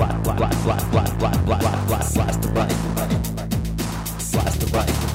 blast the the.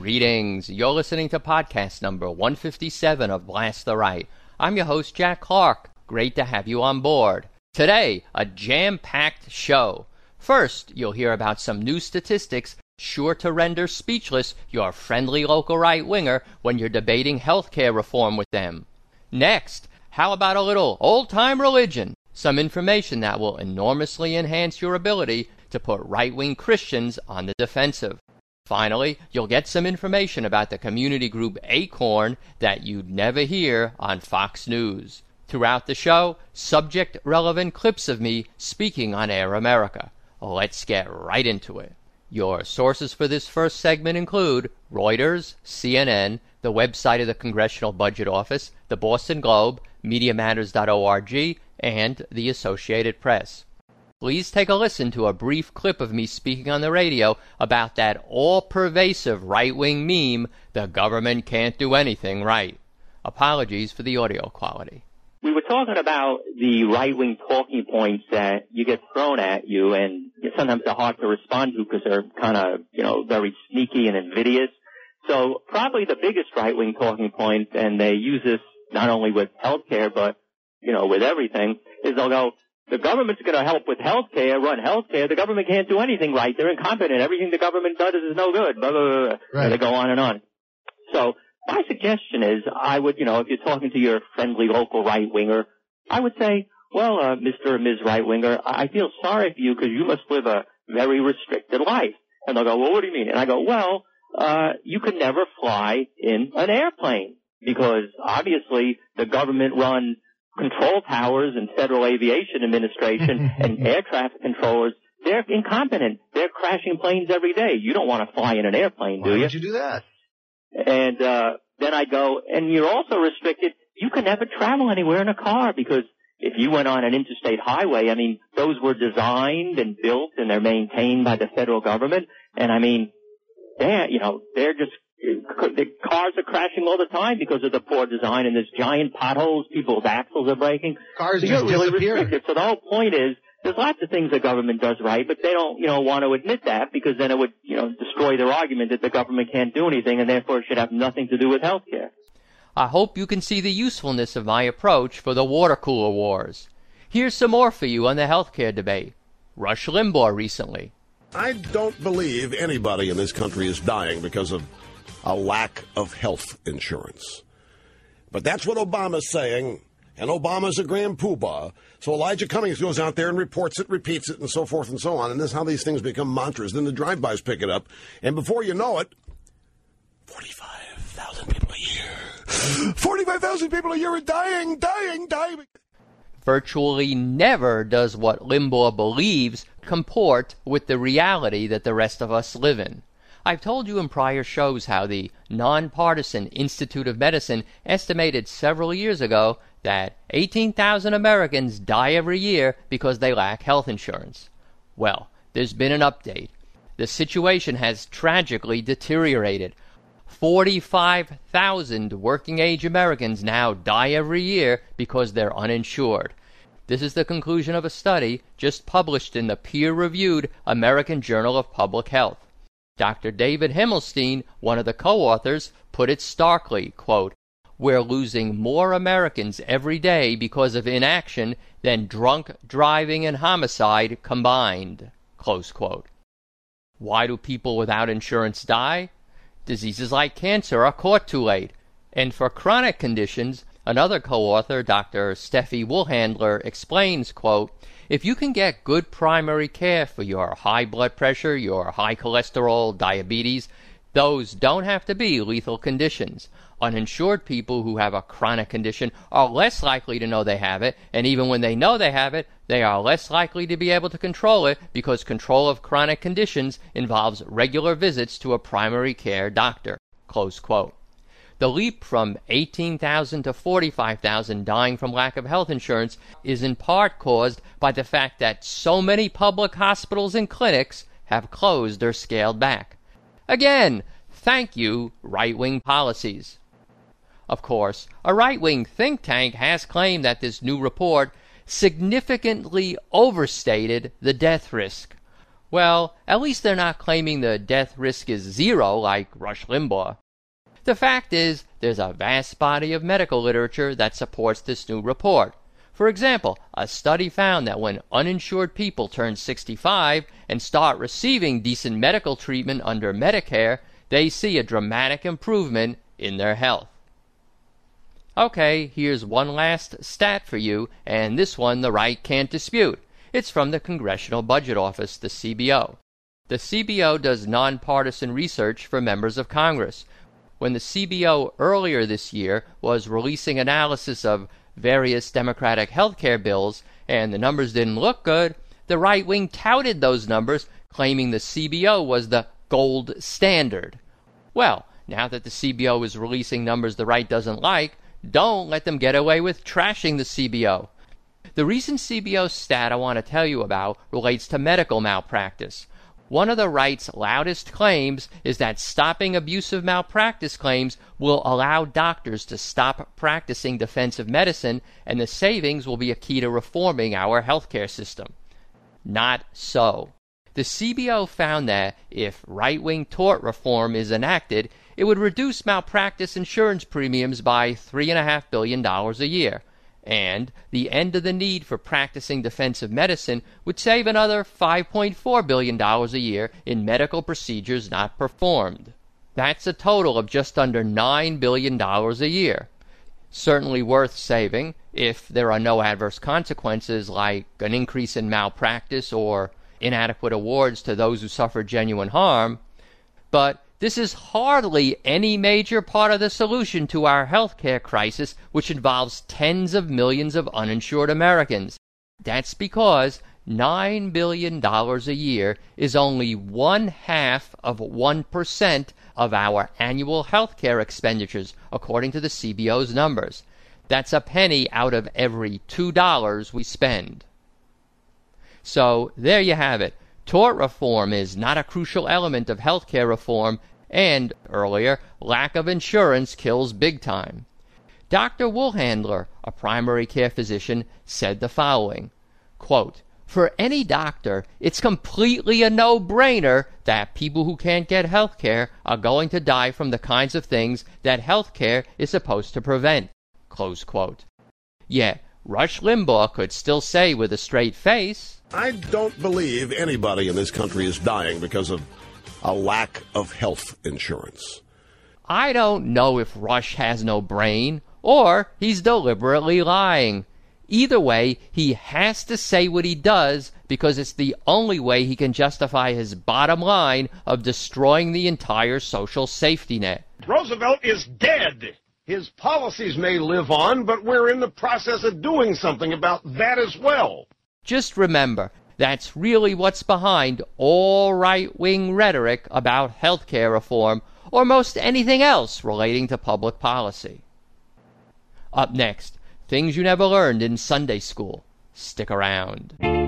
Greetings. You're listening to podcast number 157 of Blast the Right. I'm your host, Jack Clark. Great to have you on board. Today, a jam packed show. First, you'll hear about some new statistics sure to render speechless your friendly local right winger when you're debating healthcare reform with them. Next, how about a little old time religion? Some information that will enormously enhance your ability to put right wing Christians on the defensive. Finally, you'll get some information about the community group Acorn that you'd never hear on Fox News. Throughout the show, subject relevant clips of me speaking on Air America. Let's get right into it. Your sources for this first segment include Reuters, CNN, the website of the Congressional Budget Office, the Boston Globe, MediaMatters.org, and the Associated Press. Please take a listen to a brief clip of me speaking on the radio about that all pervasive right wing meme the government can't do anything right. Apologies for the audio quality. We were talking about the right wing talking points that you get thrown at you, and sometimes they're hard to respond to because they're kind of, you know, very sneaky and invidious. So probably the biggest right wing talking point, and they use this not only with healthcare, but, you know, with everything, is they'll go, the government's going to help with health care, run health care. The government can't do anything right. They're incompetent. Everything the government does is no good. Blah, blah, blah, blah. Right. And they go on and on. So my suggestion is I would, you know, if you're talking to your friendly local right winger, I would say, well, uh, Mr. or Ms. Right winger, I feel sorry for you because you must live a very restricted life. And they'll go, well, what do you mean? And I go, well, uh, you can never fly in an airplane because obviously the government run control towers and Federal Aviation Administration and air traffic controllers, they're incompetent. They're crashing planes every day. You don't want to fly in an airplane, Why do you? would you do that? And uh, then I go, and you're also restricted. You can never travel anywhere in a car because if you went on an interstate highway, I mean, those were designed and built and they're maintained by the federal government. And I mean, they're, you know, they're just, the cars are crashing all the time because of the poor design and there's giant potholes, people's axles are breaking. Cars So just you're really disappear. restricted. So the whole point is, there's lots of things the government does right, but they don't, you know, want to admit that because then it would, you know, destroy their argument that the government can't do anything and therefore it should have nothing to do with health care. I hope you can see the usefulness of my approach for the water cooler wars. Here's some more for you on the healthcare debate. Rush Limbaugh recently. I don't believe anybody in this country is dying because of a lack of health insurance. But that's what Obama's saying, and Obama's a grand poobah. So Elijah Cummings goes out there and reports it, repeats it, and so forth and so on. And this is how these things become mantras. Then the drive-bys pick it up, and before you know it, 45,000 people a year. 45,000 people a year are dying, dying, dying. Virtually never does what Limbaugh believes comport with the reality that the rest of us live in. I've told you in prior shows how the nonpartisan Institute of Medicine estimated several years ago that 18,000 Americans die every year because they lack health insurance. Well, there's been an update. The situation has tragically deteriorated. 45,000 working age Americans now die every year because they're uninsured. This is the conclusion of a study just published in the peer reviewed American Journal of Public Health. Dr. David Himmelstein, one of the co authors, put it starkly quote, We're losing more Americans every day because of inaction than drunk driving and homicide combined. Why do people without insurance die? Diseases like cancer are caught too late. And for chronic conditions, another co-author, Dr. Steffie Woolhandler, explains, quote, if you can get good primary care for your high blood pressure, your high cholesterol, diabetes, those don't have to be lethal conditions. Uninsured people who have a chronic condition are less likely to know they have it, and even when they know they have it, they are less likely to be able to control it because control of chronic conditions involves regular visits to a primary care doctor. The leap from 18,000 to 45,000 dying from lack of health insurance is in part caused by the fact that so many public hospitals and clinics have closed or scaled back. Again, thank you, right wing policies. Of course, a right wing think tank has claimed that this new report significantly overstated the death risk. Well, at least they're not claiming the death risk is zero like Rush Limbaugh. The fact is, there's a vast body of medical literature that supports this new report. For example, a study found that when uninsured people turn 65 and start receiving decent medical treatment under Medicare, they see a dramatic improvement in their health. Okay, here's one last stat for you, and this one the right can't dispute. It's from the Congressional Budget Office, the CBO. The CBO does nonpartisan research for members of Congress. When the CBO earlier this year was releasing analysis of various Democratic health care bills and the numbers didn't look good, the right wing touted those numbers, claiming the CBO was the gold standard. Well, now that the CBO is releasing numbers the right doesn't like, don't let them get away with trashing the CBO. The recent CBO stat I want to tell you about relates to medical malpractice. One of the right's loudest claims is that stopping abusive malpractice claims will allow doctors to stop practicing defensive medicine, and the savings will be a key to reforming our healthcare system. Not so. The CBO found that if right wing tort reform is enacted, it would reduce malpractice insurance premiums by $3.5 billion a year. And the end of the need for practicing defensive medicine would save another $5.4 billion a year in medical procedures not performed. That's a total of just under $9 billion a year. Certainly worth saving if there are no adverse consequences like an increase in malpractice or inadequate awards to those who suffer genuine harm. But this is hardly any major part of the solution to our healthcare crisis, which involves tens of millions of uninsured Americans. That's because $9 billion a year is only one half of 1% of our annual healthcare expenditures, according to the CBO's numbers. That's a penny out of every $2 we spend. So there you have it. Tort reform is not a crucial element of healthcare reform and, earlier, lack of insurance kills big time. Dr. Woolhandler, a primary care physician, said the following quote, For any doctor, it's completely a no brainer that people who can't get health care are going to die from the kinds of things that health care is supposed to prevent. Close quote. Yet, Rush Limbaugh could still say with a straight face, I don't believe anybody in this country is dying because of a lack of health insurance. I don't know if Rush has no brain or he's deliberately lying. Either way, he has to say what he does because it's the only way he can justify his bottom line of destroying the entire social safety net. Roosevelt is dead. His policies may live on, but we're in the process of doing something about that as well. Just remember, that's really what's behind all right wing rhetoric about health care reform or most anything else relating to public policy. Up next, things you never learned in Sunday school. Stick around.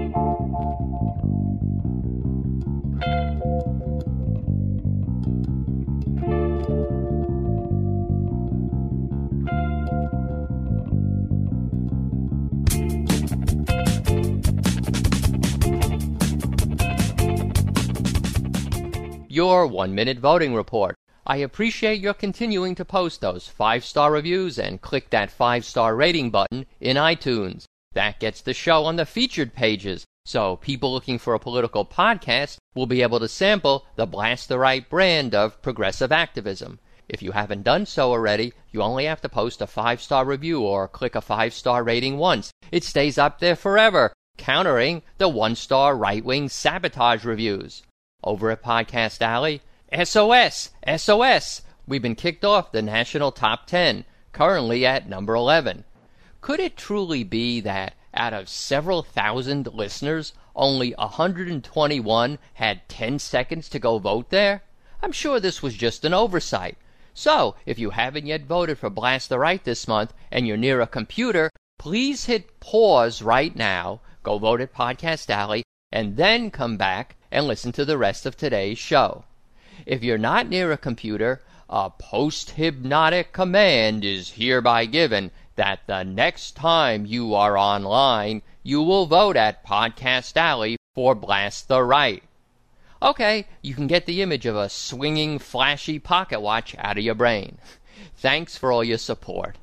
Your one minute voting report. I appreciate your continuing to post those five star reviews and click that five star rating button in iTunes. That gets the show on the featured pages, so people looking for a political podcast will be able to sample the Blast the Right brand of progressive activism. If you haven't done so already, you only have to post a five star review or click a five star rating once. It stays up there forever, countering the one star right wing sabotage reviews over at Podcast Alley. SOS! SOS! We've been kicked off the national top 10, currently at number 11. Could it truly be that out of several thousand listeners, only 121 had 10 seconds to go vote there? I'm sure this was just an oversight. So, if you haven't yet voted for Blast the Right this month and you're near a computer, please hit pause right now, go vote at Podcast Alley, and then come back and listen to the rest of today's show. If you're not near a computer, a post hypnotic command is hereby given that the next time you are online, you will vote at Podcast Alley for Blast the Right. Okay, you can get the image of a swinging, flashy pocket watch out of your brain. Thanks for all your support.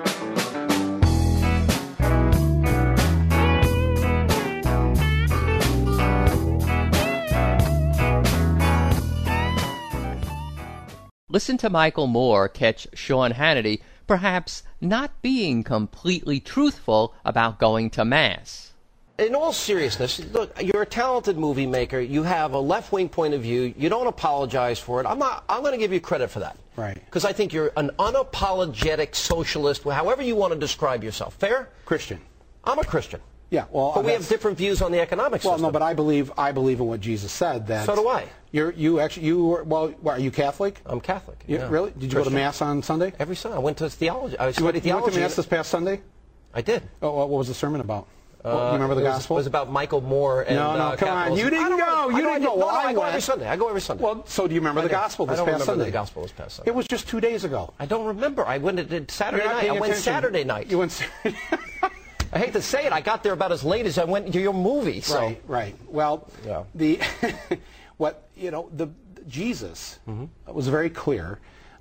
Listen to Michael Moore catch Sean Hannity perhaps not being completely truthful about going to Mass. In all seriousness, look, you're a talented movie maker. You have a left-wing point of view. You don't apologize for it. I'm not. I'm going to give you credit for that. Right. Because I think you're an unapologetic socialist, however you want to describe yourself. Fair? Christian. I'm a Christian. Yeah, well, But we have different views on the economic Well, system. no, but I believe I believe in what Jesus said. That So do I. You're you actually you were well. Are you Catholic? I'm Catholic. You, yeah. Really? Did you go to mass on Sunday? Every Sunday. I went to theology. I You went, studied you went theology. to mass this past Sunday? I did. Oh, what was the sermon about? Well, you remember the Uh, it was, gospel? It was about Michael Moore and No, no, uh, come on. You didn't go. know. You I didn't go. Well, I I go every Sunday. I go every Sunday. Well, so do you remember I the gospel I this don't past remember Sunday? the gospel this past Sunday. It was just two days ago. I don't remember. I went it Saturday night. I went attention. Saturday night. You went. I hate to say it. I got there about as late as I went to your movie. So. Right, right. Well, Yeah. the what you know, the Jesus Mm-hmm. was very clear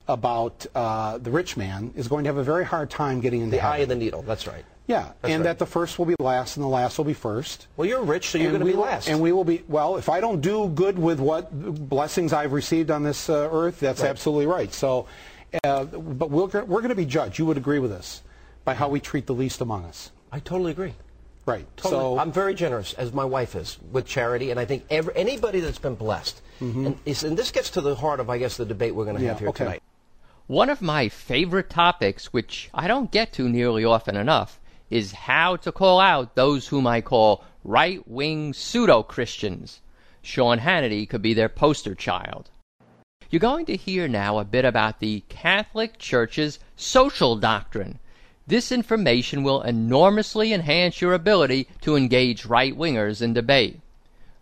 about uh, the rich man is going to have a very hard time getting into The eye of the needle. That's right. yeah, and right. that the first will be last and the last will be first. Well, you're rich, so you're going to be last. And we will be well. If I don't do good with what blessings I've received on this uh, earth, that's Right. absolutely right. So, uh, but we're we're going to be judged. You would agree with us by how we treat the least among us, I totally agree. right? Totally. So I'm very generous, as my wife is, with charity, and I think every, anybody that's been blessed, mm-hmm. and, is, and this gets to the heart of, I guess, the debate we're going to. Yeah, have here okay. tonight. One of my favorite topics, which I don't get to nearly often enough, is how to call out those whom I call right wing pseudo Christians. Sean Hannity could be their poster child. You're going to hear now a bit about the Catholic Church's social doctrine. This information will enormously enhance your ability to engage right wingers in debate.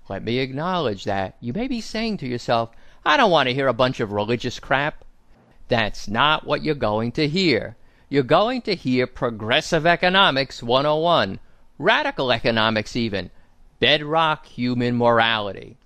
Let me acknowledge that you may be saying to yourself, I don't want to hear a bunch of religious crap. That's not what you're going to hear. You're going to hear Progressive Economics 101, Radical Economics even, Bedrock Human Morality.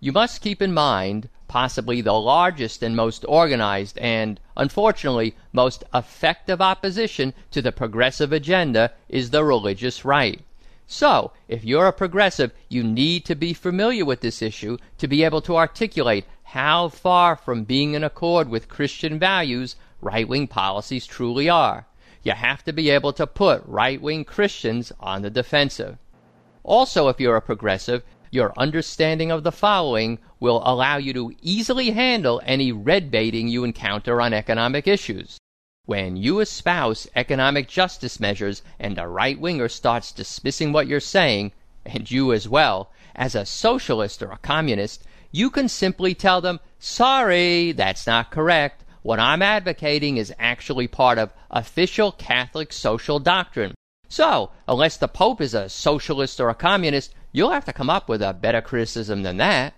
You must keep in mind possibly the largest and most organized and, unfortunately, most effective opposition to the progressive agenda is the religious right. So, if you're a progressive, you need to be familiar with this issue to be able to articulate how far from being in accord with Christian values right wing policies truly are. You have to be able to put right wing Christians on the defensive. Also, if you're a progressive, your understanding of the following will allow you to easily handle any red baiting you encounter on economic issues. When you espouse economic justice measures and a right winger starts dismissing what you're saying, and you as well, as a socialist or a communist, you can simply tell them, sorry, that's not correct. What I'm advocating is actually part of official Catholic social doctrine. So, unless the Pope is a socialist or a communist, you'll have to come up with a better criticism than that.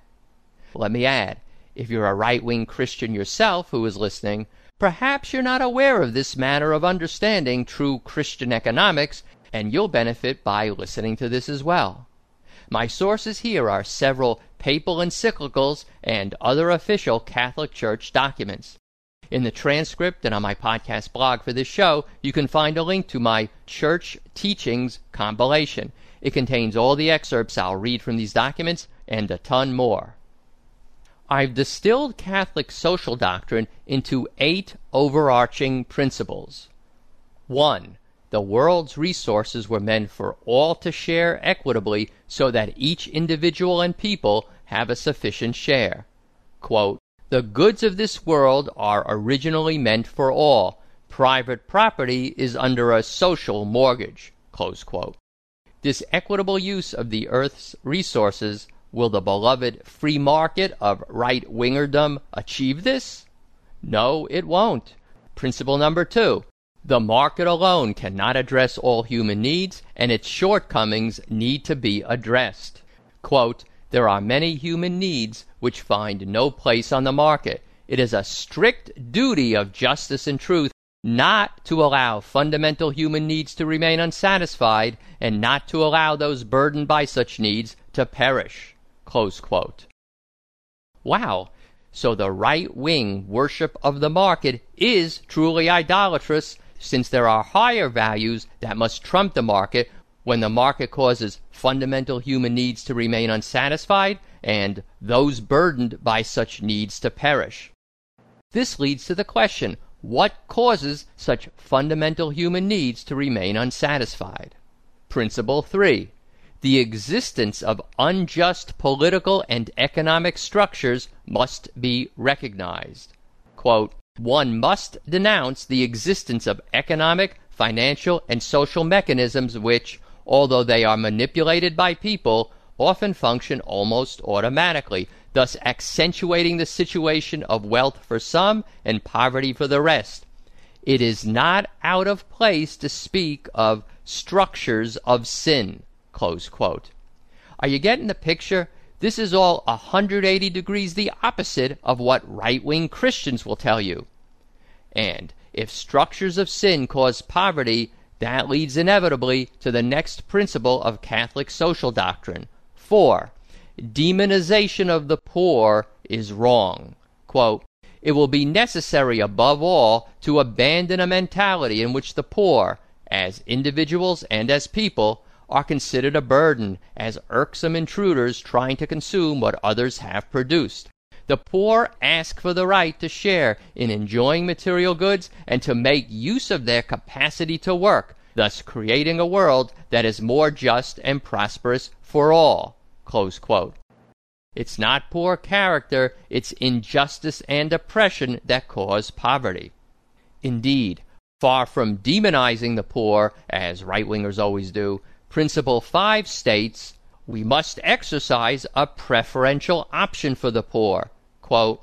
Let me add, if you're a right wing Christian yourself who is listening, perhaps you're not aware of this manner of understanding true Christian economics, and you'll benefit by listening to this as well. My sources here are several papal encyclicals and other official Catholic Church documents. In the transcript and on my podcast blog for this show, you can find a link to my Church Teachings compilation. It contains all the excerpts I'll read from these documents and a ton more. I've distilled Catholic social doctrine into eight overarching principles. 1. The world's resources were meant for all to share equitably so that each individual and people have a sufficient share. Quote, the goods of this world are originally meant for all. Private property is under a social mortgage. This equitable use of the earth's resources Will the beloved free market of right wingerdom achieve this? No, it won't. Principle number two. The market alone cannot address all human needs, and its shortcomings need to be addressed. Quote, there are many human needs which find no place on the market. it is a strict duty of justice and truth not to allow fundamental human needs to remain unsatisfied and not to allow those burdened by such needs to perish. Wow. So the right wing worship of the market is truly idolatrous since there are higher values that must trump the market when the market causes fundamental human needs to remain unsatisfied and those burdened by such needs to perish. This leads to the question what causes such fundamental human needs to remain unsatisfied? Principle 3. The existence of unjust political and economic structures must be recognized. Quote, One must denounce the existence of economic, financial, and social mechanisms which, although they are manipulated by people, often function almost automatically, thus accentuating the situation of wealth for some and poverty for the rest. It is not out of place to speak of structures of sin. Are you getting the picture? This is all 180 degrees the opposite of what right wing Christians will tell you. And if structures of sin cause poverty, that leads inevitably to the next principle of Catholic social doctrine. 4 demonization of the poor is wrong. Quote, it will be necessary above all to abandon a mentality in which the poor, as individuals and as people, are considered a burden, as irksome intruders trying to consume what others have produced. The poor ask for the right to share in enjoying material goods and to make use of their capacity to work, thus creating a world that is more just and prosperous for all. It's not poor character, it's injustice and oppression that cause poverty. Indeed, far from demonizing the poor, as right wingers always do, Principle 5 states we must exercise a preferential option for the poor. Quote,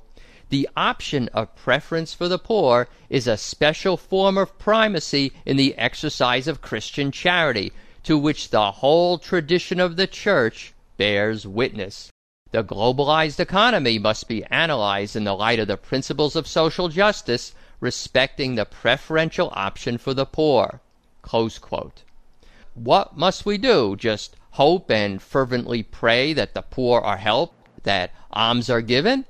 the option of preference for the poor is a special form of primacy in the exercise of Christian charity, to which the whole tradition of the Church bears witness. The globalized economy must be analyzed in the light of the principles of social justice respecting the preferential option for the poor. What must we do? Just hope and fervently pray that the poor are helped, that alms are given?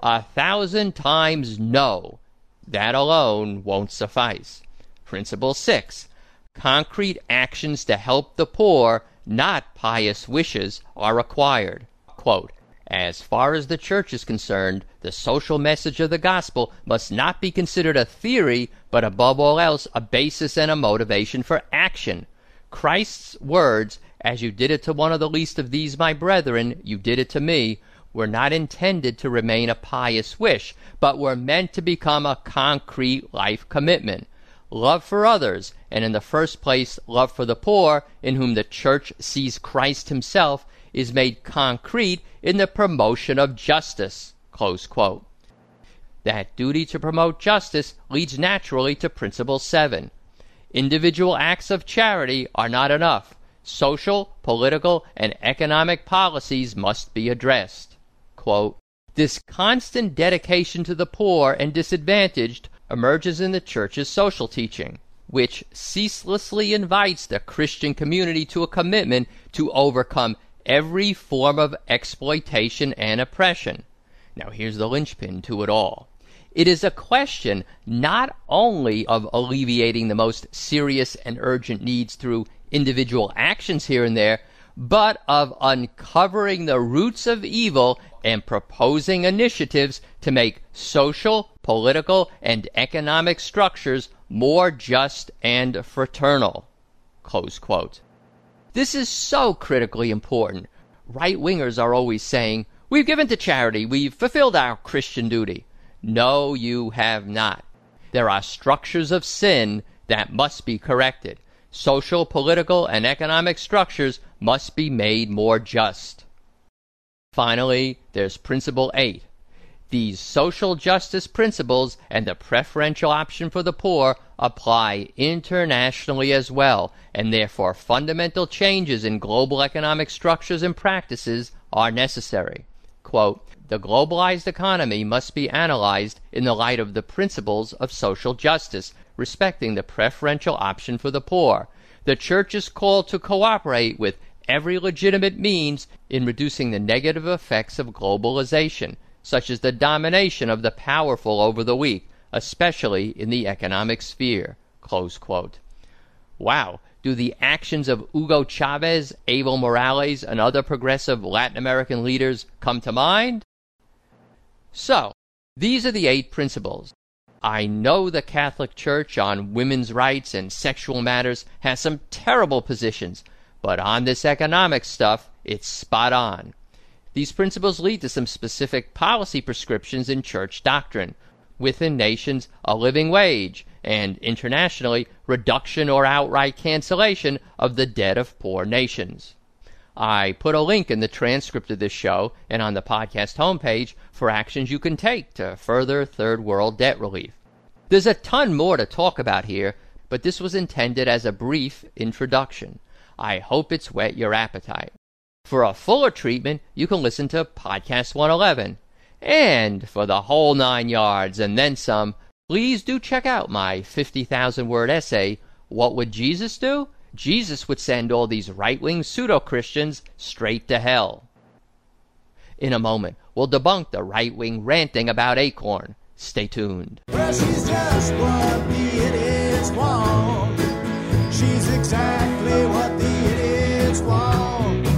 A thousand times no. That alone won't suffice. Principle 6. Concrete actions to help the poor not pious wishes, are required. Quote, as far as the church is concerned, the social message of the gospel must not be considered a theory, but above all else a basis and a motivation for action. Christ's words, as you did it to one of the least of these my brethren, you did it to me, were not intended to remain a pious wish, but were meant to become a concrete life commitment love for others, and in the first place, love for the poor, in whom the church sees Christ himself, is made concrete in the promotion of justice. That duty to promote justice leads naturally to Principle 7. Individual acts of charity are not enough. Social, political, and economic policies must be addressed. Quote, this constant dedication to the poor and disadvantaged emerges in the Church's social teaching, which ceaselessly invites the Christian community to a commitment to overcome every form of exploitation and oppression. Now, here's the linchpin to it all. It is a question not only of alleviating the most serious and urgent needs through individual actions here and there, but of uncovering the roots of evil and proposing initiatives to make social, political, and economic structures more just and fraternal. This is so critically important. Right wingers are always saying, We've given to charity, we've fulfilled our Christian duty. No, you have not. There are structures of sin that must be corrected. Social, political, and economic structures must be made more just. Finally, there's Principle 8. These social justice principles and the preferential option for the poor apply internationally as well, and therefore fundamental changes in global economic structures and practices are necessary. quote, the globalized economy must be analyzed in the light of the principles of social justice, respecting the preferential option for the poor. The church is called to cooperate with every legitimate means in reducing the negative effects of globalization, such as the domination of the powerful over the weak, especially in the economic sphere. Wow. Do the actions of Hugo Chavez, Evo Morales, and other progressive Latin American leaders come to mind? So, these are the eight principles. I know the Catholic Church on women's rights and sexual matters has some terrible positions, but on this economic stuff, it's spot on. These principles lead to some specific policy prescriptions in church doctrine. Within nations, a living wage, and internationally, reduction or outright cancellation of the debt of poor nations. I put a link in the transcript of this show and on the podcast homepage for actions you can take to further third world debt relief. There's a ton more to talk about here, but this was intended as a brief introduction. I hope it's whet your appetite. For a fuller treatment, you can listen to Podcast 111. And for the whole nine yards and then some, please do check out my 50,000 word essay, What Would Jesus Do? Jesus would send all these right wing pseudo Christians straight to hell. In a moment, we'll debunk the right wing ranting about Acorn. Stay tuned. Well, she's just what the idiots want. She's exactly what the idiots want.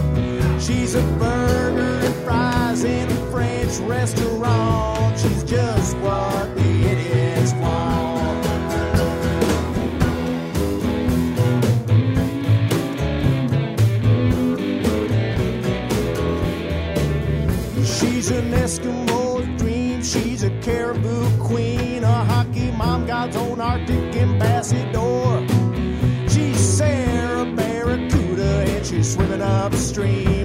She's a burger and fries in a French restaurant. She's just what the idiots want. She's an Eskimo dream. She's a caribou queen, a hockey mom, God's own Arctic ambassador. She's Sarah Barracuda and she's swimming upstream.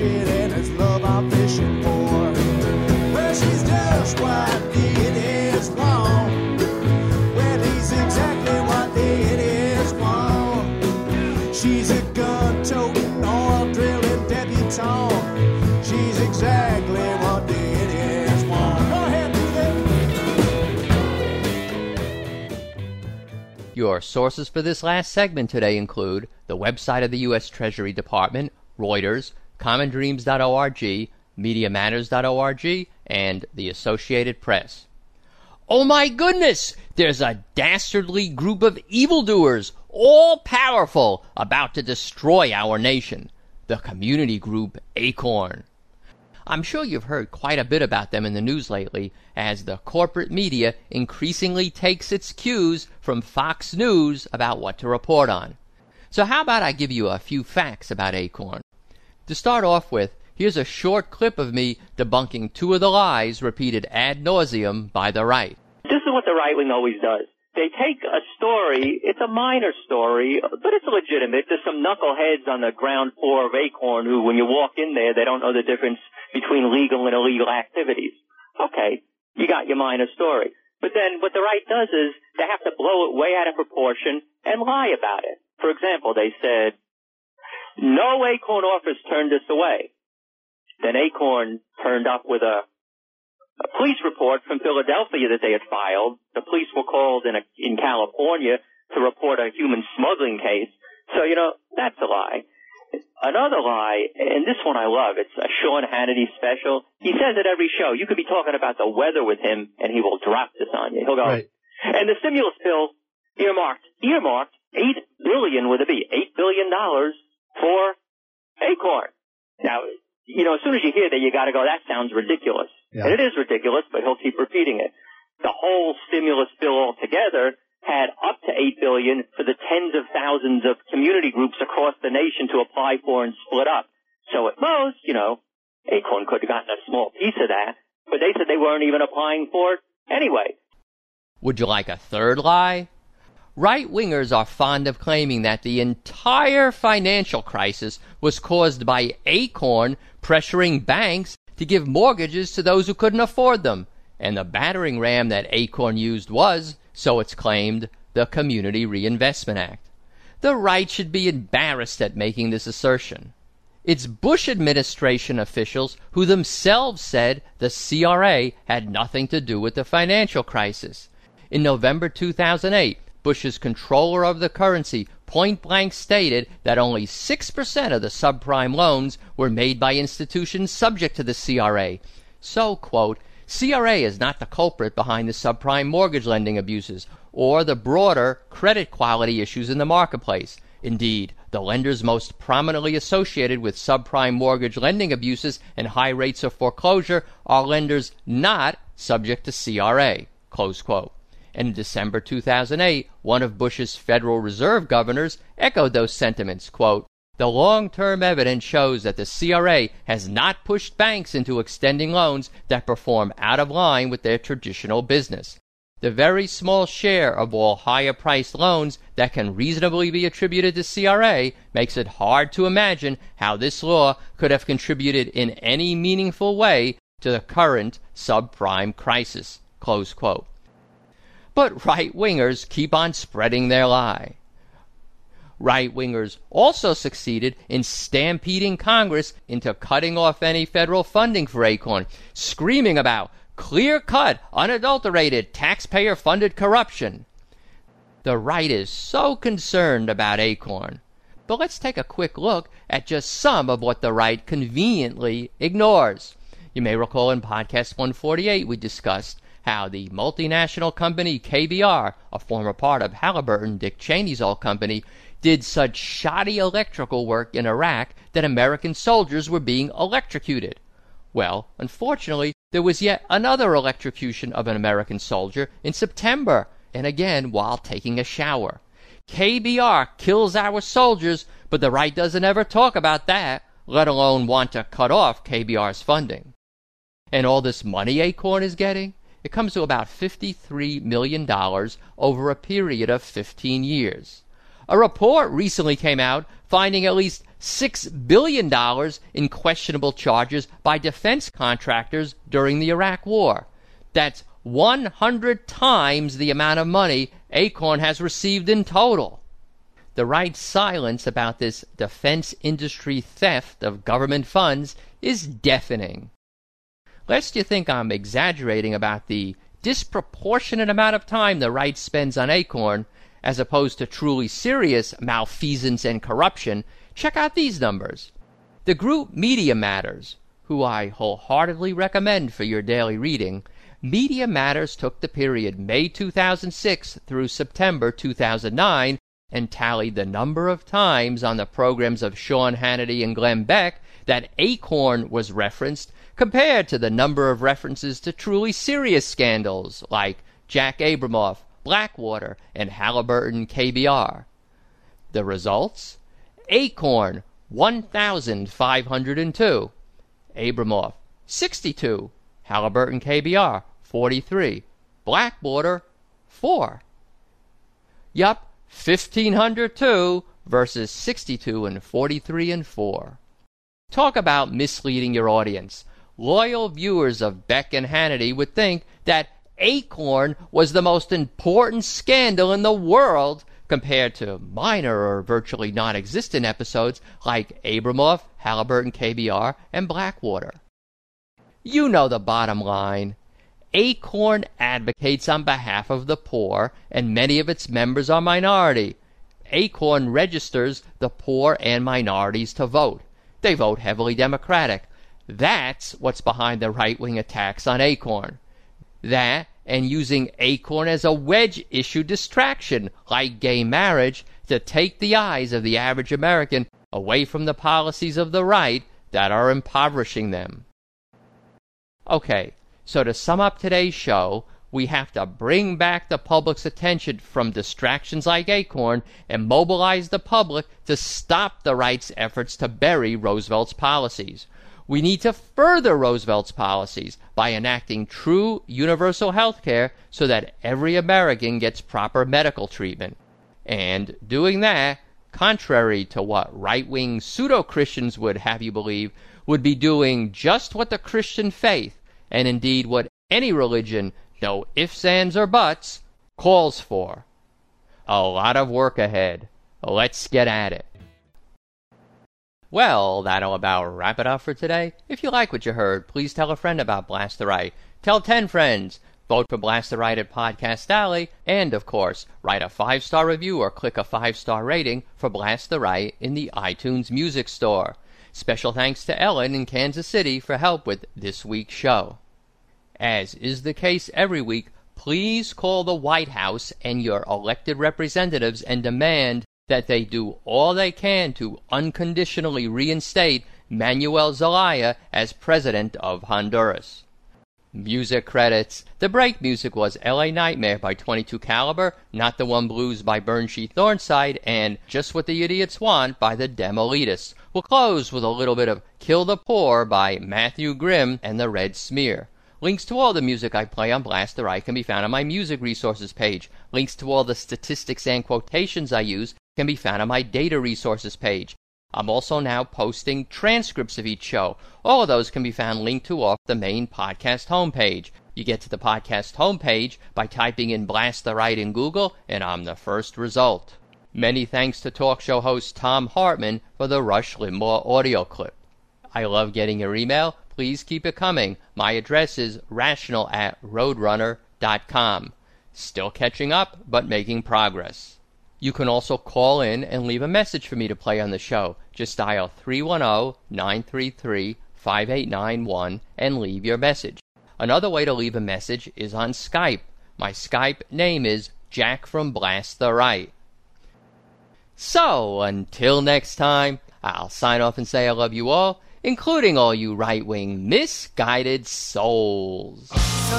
Mission and it's love I'm fishing for. Well, she's just what the idiots want. Well, he's exactly what the idiots want. She's a gun toting, oil drilling debutante. She's exactly what the idiots want. Go ahead, do that. Your sources for this last segment today include the website of the U.S. Treasury Department, Reuters, commondreams.org, mediamatters.org, and the Associated Press. Oh my goodness! There's a dastardly group of evildoers, all powerful, about to destroy our nation. The community group Acorn. I'm sure you've heard quite a bit about them in the news lately as the corporate media increasingly takes its cues from Fox News about what to report on. So, how about I give you a few facts about Acorn? To start off with, here's a short clip of me debunking two of the lies repeated ad nauseum by the right. This is what the right wing always does. They take a story, it's a minor story, but it's legitimate. There's some knuckleheads on the ground floor of Acorn who, when you walk in there, they don't know the difference between legal and illegal activities. Okay, you got your minor story. But then what the right does is they have to blow it way out of proportion and lie about it. For example, they said, no Acorn office turned us away. Then Acorn turned up with a a police report from Philadelphia that they had filed. The police were called in a, in California to report a human smuggling case. So, you know, that's a lie. Another lie, and this one I love, it's a Sean Hannity special. He says at every show, you could be talking about the weather with him and he will drop this on you. He'll go, Right. and the stimulus bill earmarked, earmarked eight billion with a B, eight billion dollars for Acorn. Now, you know, as soon as you hear that, you gotta go, that sounds ridiculous. Yeah. And it is ridiculous, but he'll keep repeating it. The whole stimulus bill altogether had up to eight billion for the tens of thousands of community groups across the nation to apply for and split up. So at most, you know, Acorn could have gotten a small piece of that, but they said they weren't even applying for it anyway. Would you like a third lie? Right wingers are fond of claiming that the entire financial crisis was caused by Acorn pressuring banks to give mortgages to those who couldn't afford them. And the battering ram that Acorn used was, so it's claimed, the Community Reinvestment Act. The right should be embarrassed at making this assertion. It's Bush administration officials who themselves said the CRA had nothing to do with the financial crisis. In November 2008, Bush's comptroller of the currency point blank stated that only 6% of the subprime loans were made by institutions subject to the CRA. So, quote, CRA is not the culprit behind the subprime mortgage lending abuses or the broader credit quality issues in the marketplace. Indeed, the lenders most prominently associated with subprime mortgage lending abuses and high rates of foreclosure are lenders not subject to CRA. Close quote. And in December 2008, one of Bush's Federal Reserve governors echoed those sentiments. Quote, the long term evidence shows that the CRA has not pushed banks into extending loans that perform out of line with their traditional business. The very small share of all higher priced loans that can reasonably be attributed to CRA makes it hard to imagine how this law could have contributed in any meaningful way to the current subprime crisis. But right wingers keep on spreading their lie. Right wingers also succeeded in stampeding Congress into cutting off any federal funding for Acorn, screaming about clear cut, unadulterated, taxpayer funded corruption. The right is so concerned about Acorn. But let's take a quick look at just some of what the right conveniently ignores. You may recall in podcast 148 we discussed how the multinational company KBR, a former part of Halliburton, Dick Cheney's old company, did such shoddy electrical work in Iraq that American soldiers were being electrocuted. Well, unfortunately, there was yet another electrocution of an American soldier in September, and again while taking a shower. KBR kills our soldiers, but the right doesn't ever talk about that, let alone want to cut off KBR's funding. And all this money Acorn is getting? It comes to about $53 million over a period of 15 years. A report recently came out finding at least $6 billion in questionable charges by defense contractors during the Iraq War. That's 100 times the amount of money Acorn has received in total. The right silence about this defense industry theft of government funds is deafening. Lest you think I'm exaggerating about the disproportionate amount of time the right spends on Acorn, as opposed to truly serious malfeasance and corruption, check out these numbers. The group Media Matters, who I wholeheartedly recommend for your daily reading, Media Matters took the period May 2006 through September 2009 and tallied the number of times on the programs of Sean Hannity and Glenn Beck that Acorn was referenced compared to the number of references to truly serious scandals like Jack Abramoff, Blackwater, and Halliburton KBR. The results? Acorn, 1,502. Abramoff, 62. Halliburton KBR, 43. Blackwater, 4. Yup, 1,502 versus 62 and 43 and 4. Talk about misleading your audience. Loyal viewers of Beck and Hannity would think that Acorn was the most important scandal in the world compared to minor or virtually non existent episodes like Abramoff, Halliburton KBR, and Blackwater. You know the bottom line. Acorn advocates on behalf of the poor, and many of its members are minority. Acorn registers the poor and minorities to vote. They vote heavily Democratic. That's what's behind the right wing attacks on Acorn. That and using Acorn as a wedge issue distraction, like gay marriage, to take the eyes of the average American away from the policies of the right that are impoverishing them. Okay, so to sum up today's show, we have to bring back the public's attention from distractions like Acorn and mobilize the public to stop the right's efforts to bury Roosevelt's policies. We need to further Roosevelt's policies by enacting true universal health care so that every American gets proper medical treatment. And doing that, contrary to what right wing pseudo Christians would have you believe, would be doing just what the Christian faith, and indeed what any religion, no ifs, ands, or buts, calls for. A lot of work ahead. Let's get at it. Well, that'll about wrap it up for today. If you like what you heard, please tell a friend about Blast the Right. Tell 10 friends. Vote for Blast the Right at Podcast Alley. And, of course, write a five star review or click a five star rating for Blast the Right in the iTunes Music Store. Special thanks to Ellen in Kansas City for help with this week's show. As is the case every week, please call the White House and your elected representatives and demand that they do all they can to unconditionally reinstate Manuel Zelaya as president of Honduras. Music credits. The break music was LA Nightmare by 22 Caliber, Not the One Blues by Burn She Thornside, and Just What the Idiots Want by the Demolitus. We'll close with a little bit of Kill the Poor by Matthew Grimm and the Red Smear. Links to all the music I play on Blast the Right can be found on my music resources page. Links to all the statistics and quotations I use can be found on my data resources page. I'm also now posting transcripts of each show. All of those can be found linked to off the main podcast homepage. You get to the podcast homepage by typing in Blast the Right in Google, and I'm the first result. Many thanks to talk show host Thom Hartmann for the Rush Limbaugh audio clip. I love getting your email. Please keep it coming. My address is rational at roadrunner.com. Still catching up, but making progress. You can also call in and leave a message for me to play on the show. Just dial 310 933 5891 and leave your message. Another way to leave a message is on Skype. My Skype name is Jack from Blast the Right. So, until next time, I'll sign off and say I love you all, including all you right wing misguided souls. So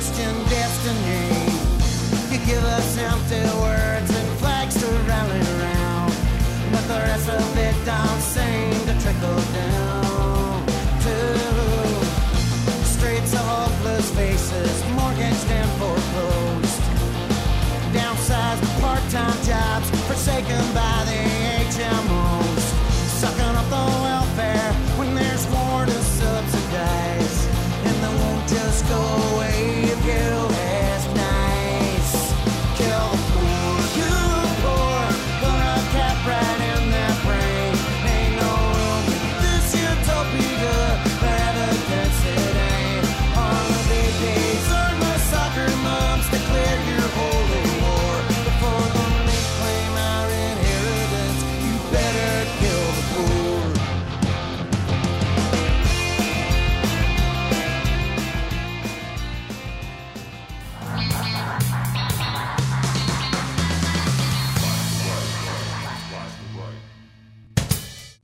Christian destiny. You give us empty words and flags to rally around, but the rest of it don't seem to trickle down to streets of hopeless faces, mortgaged and foreclosed, downsized part-time job.